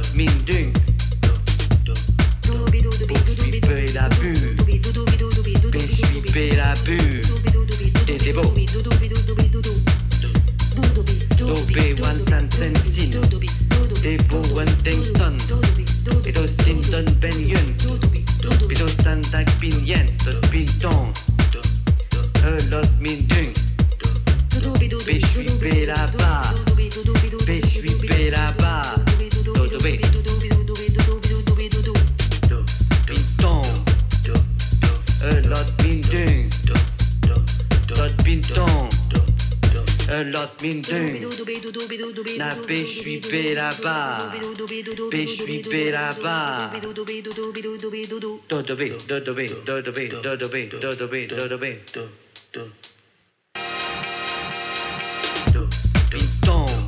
notre mine d'une. Piper la bulle. Piper la bulle. C'était beau. Dobe Wantan Sentin. Debo Wantenston. Pido Sinton Ben Yun. Pido Sandak Bin Yen. Tot Bin Ton. Eux, l'autre mine d'une. Béchuipé là-bas. Béchuipé là-bas. Dodobé. Pinton. Un lot bindung. Lot pinton. Un lot bindung. La béchuipé là-bas. Béchuipé là-bas. Dodobé, dodobé, dodobé, dodobé, dodobé, dodobé, dodobé. song.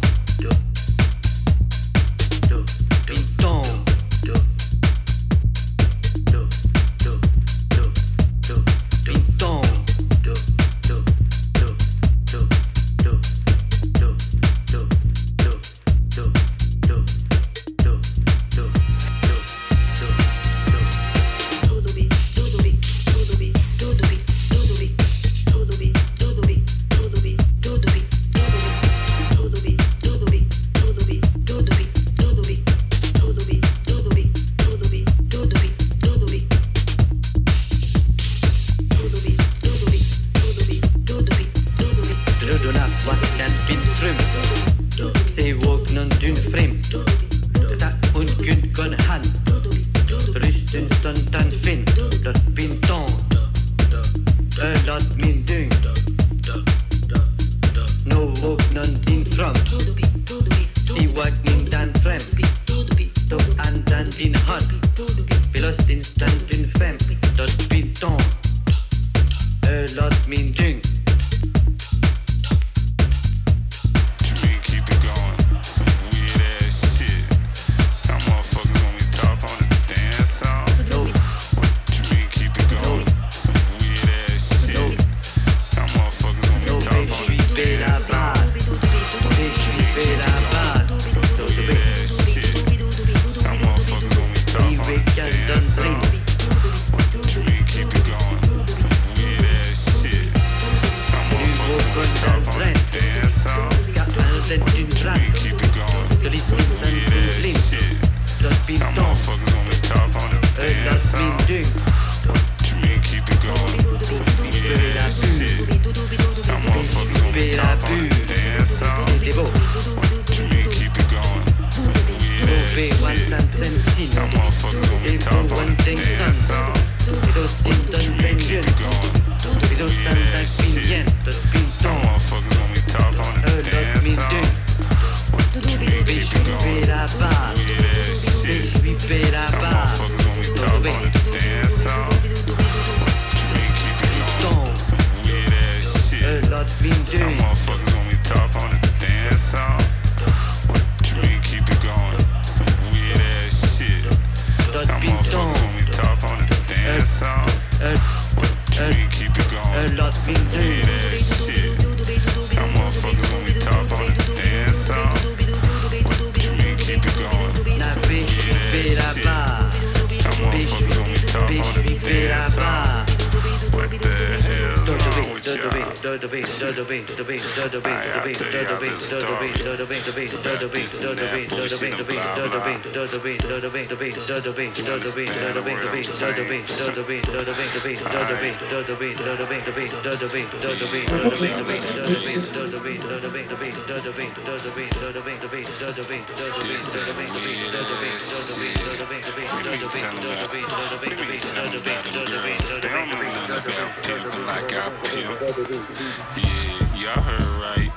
Yeah, y'all heard right.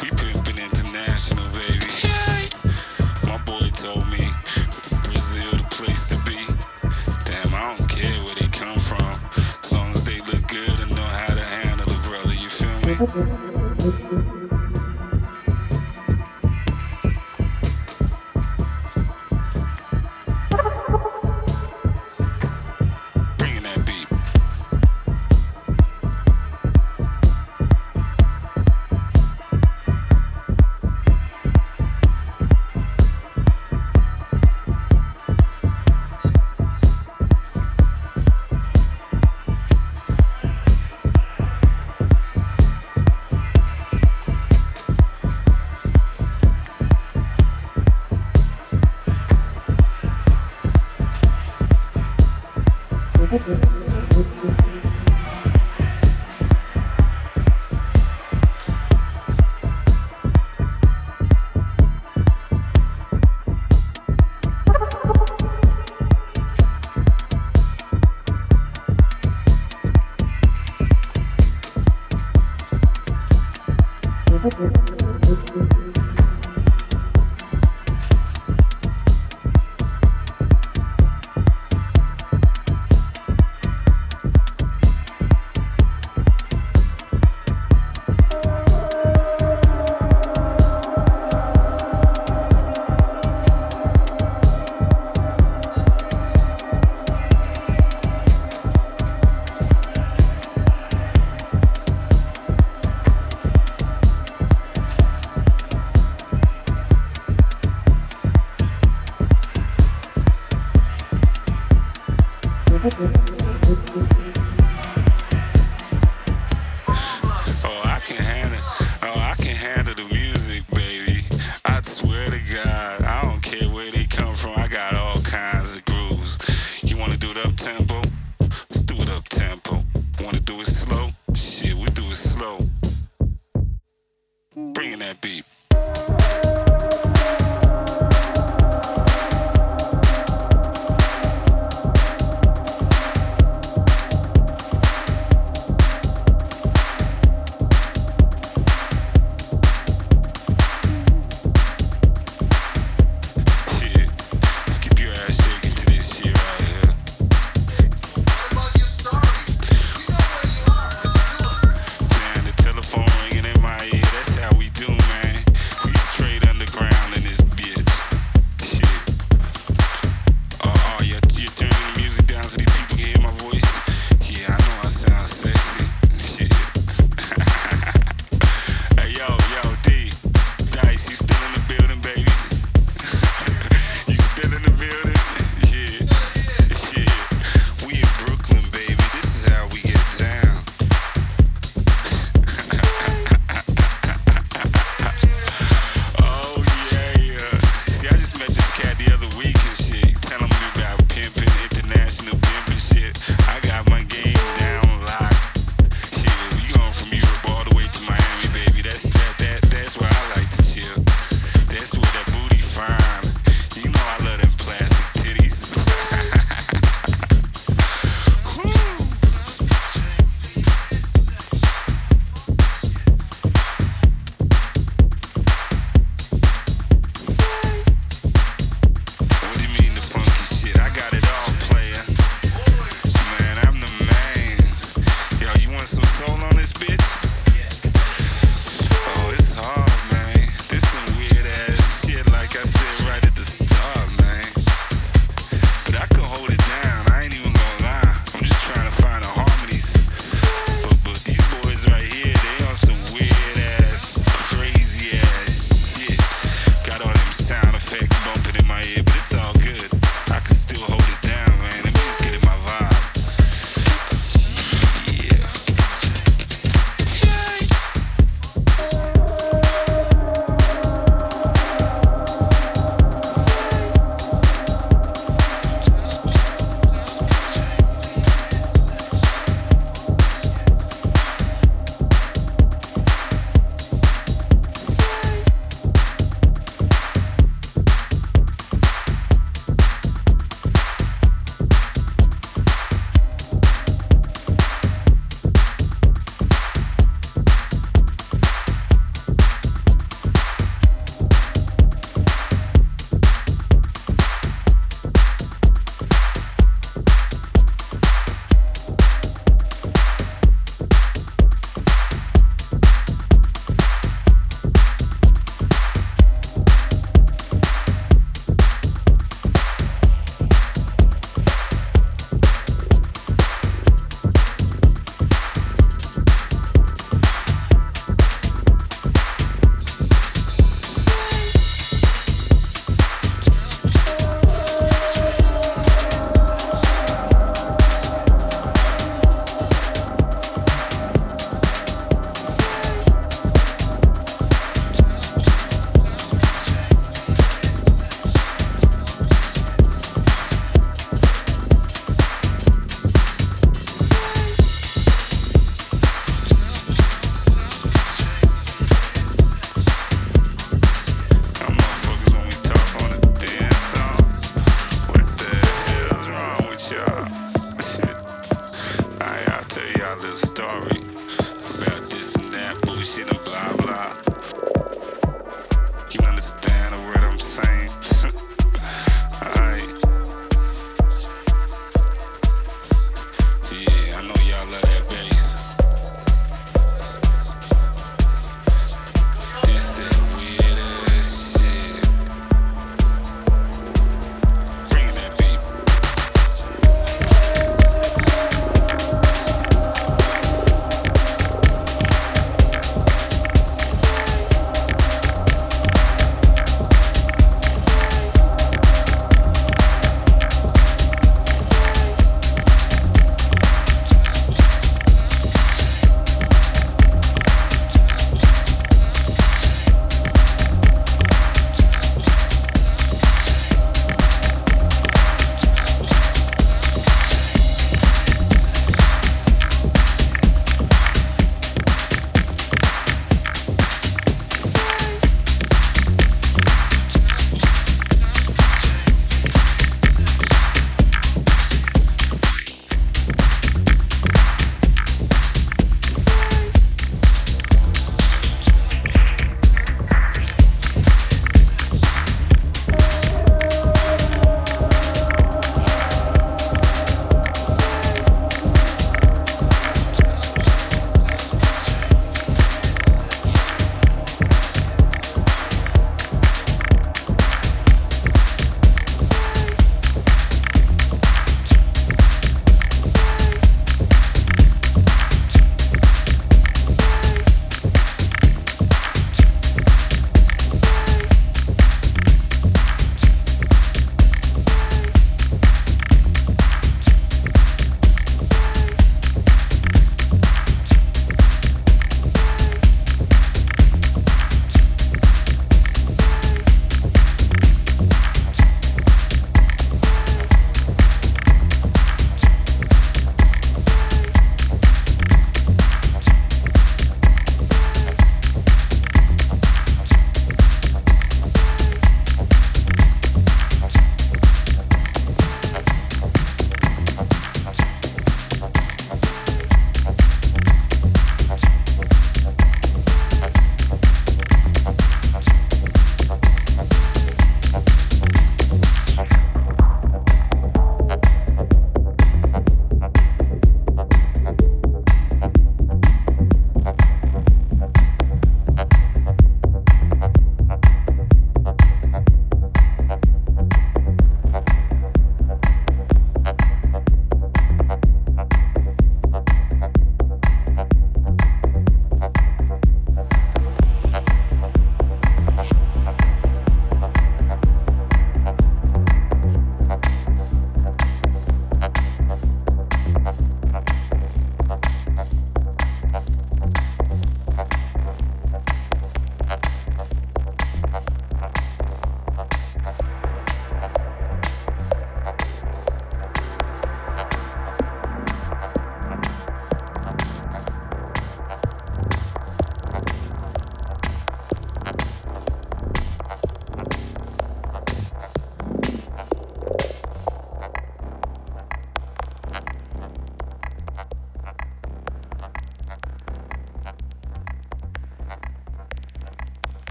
We pimpin' international, baby. My boy told me Brazil the place to be. Damn, I don't care where they come from. As long as they look good and know how to handle it, brother, you feel me? That beat.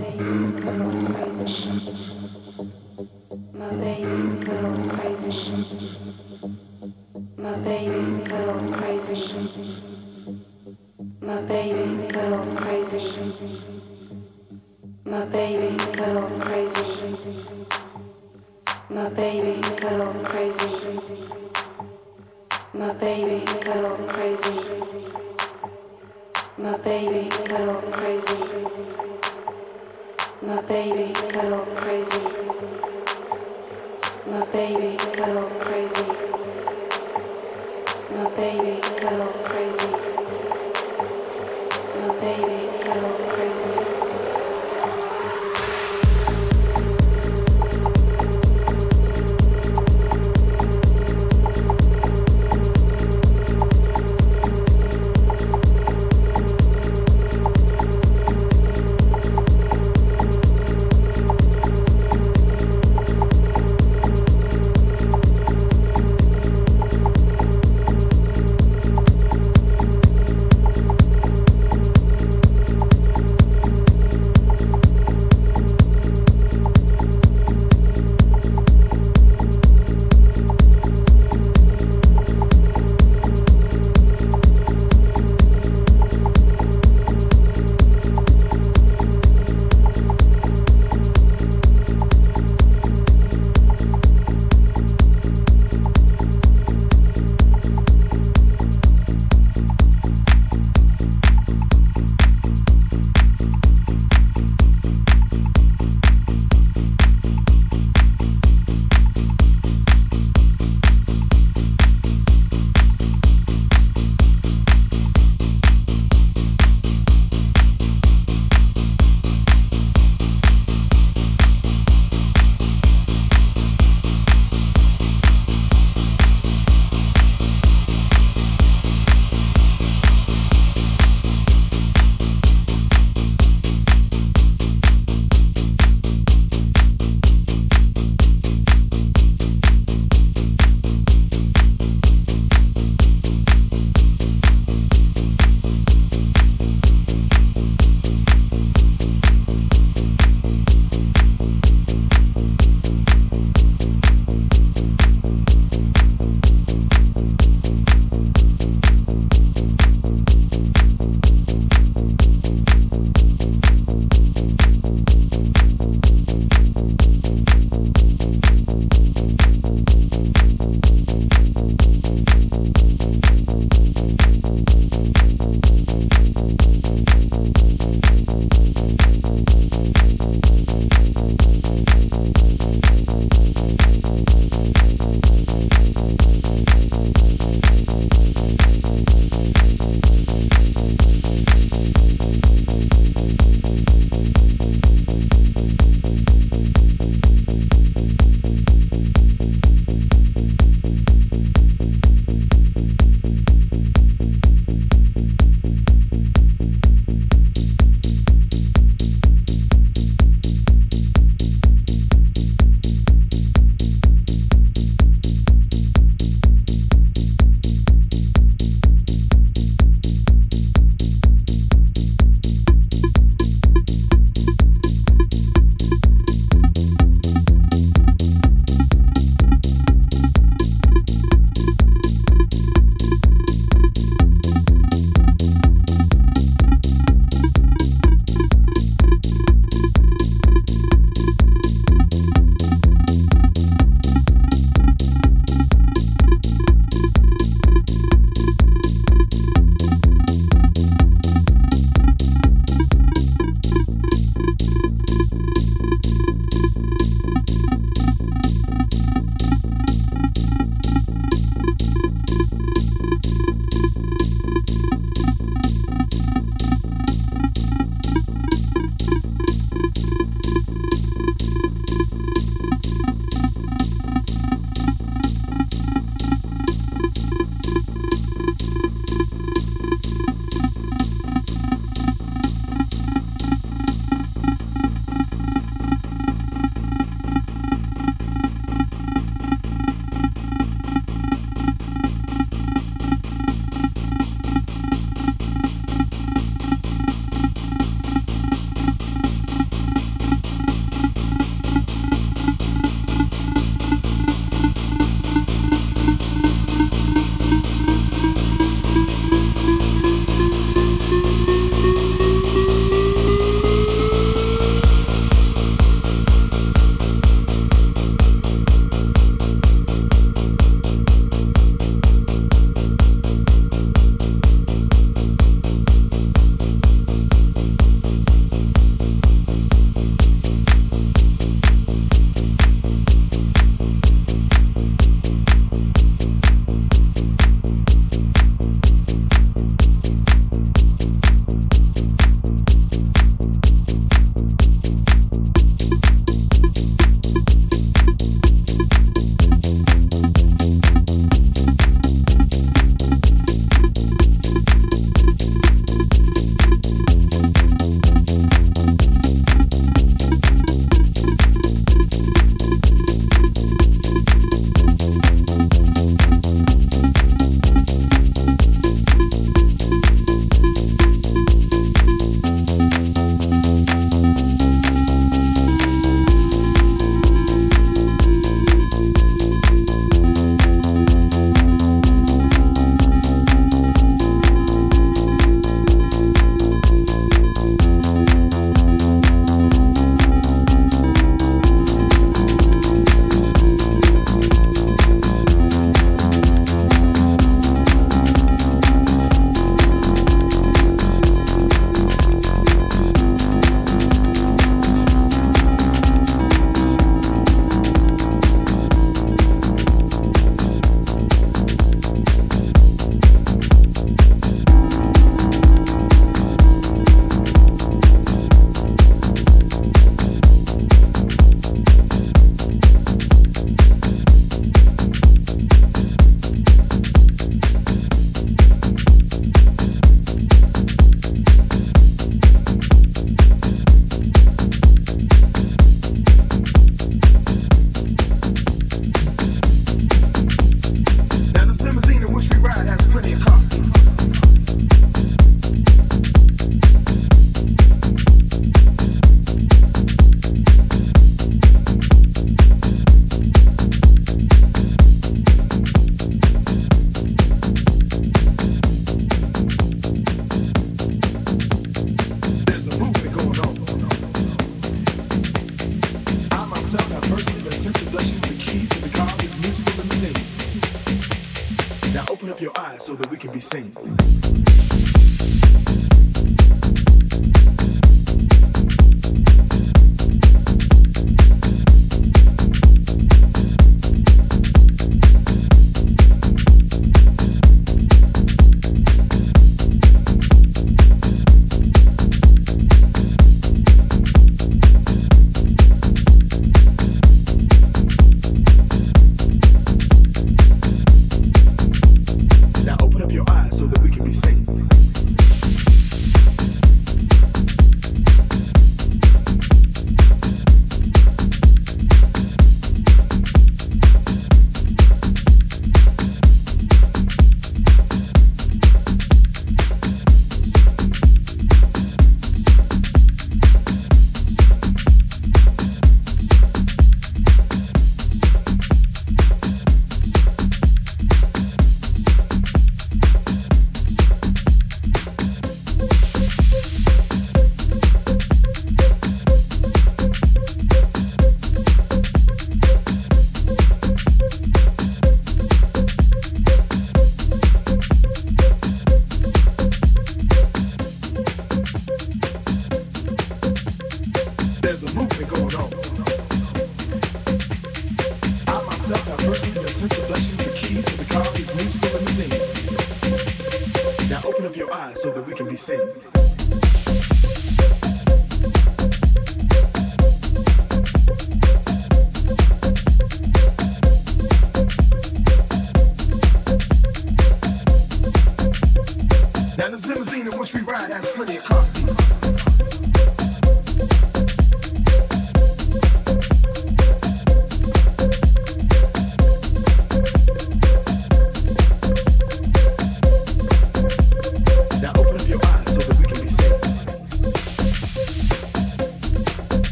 Thank you.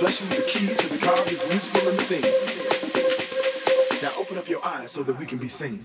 bless you the keys to the car is musical and scene. Now open up your eyes so that we can be seen.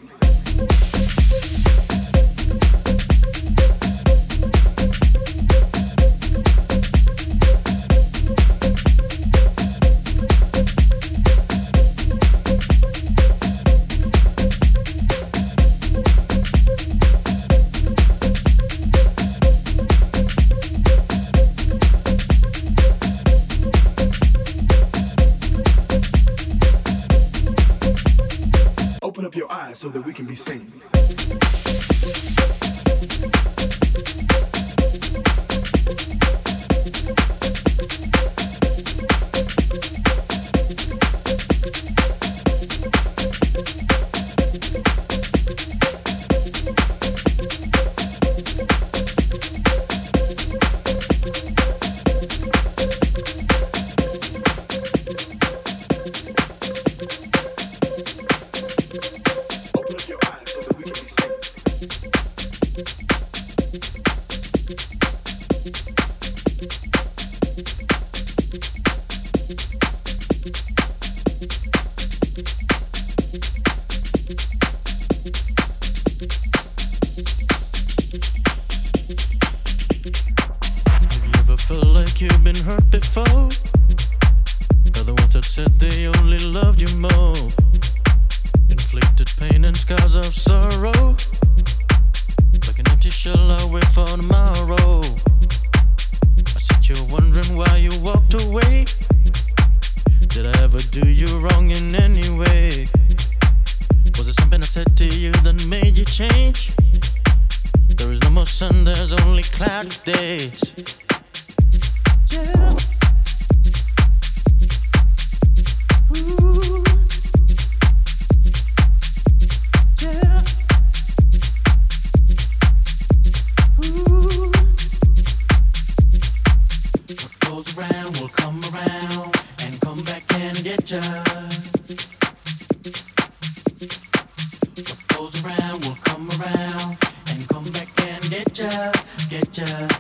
goes round will come around and come back and get ya. What goes around will come around and come back and get ya, get ya.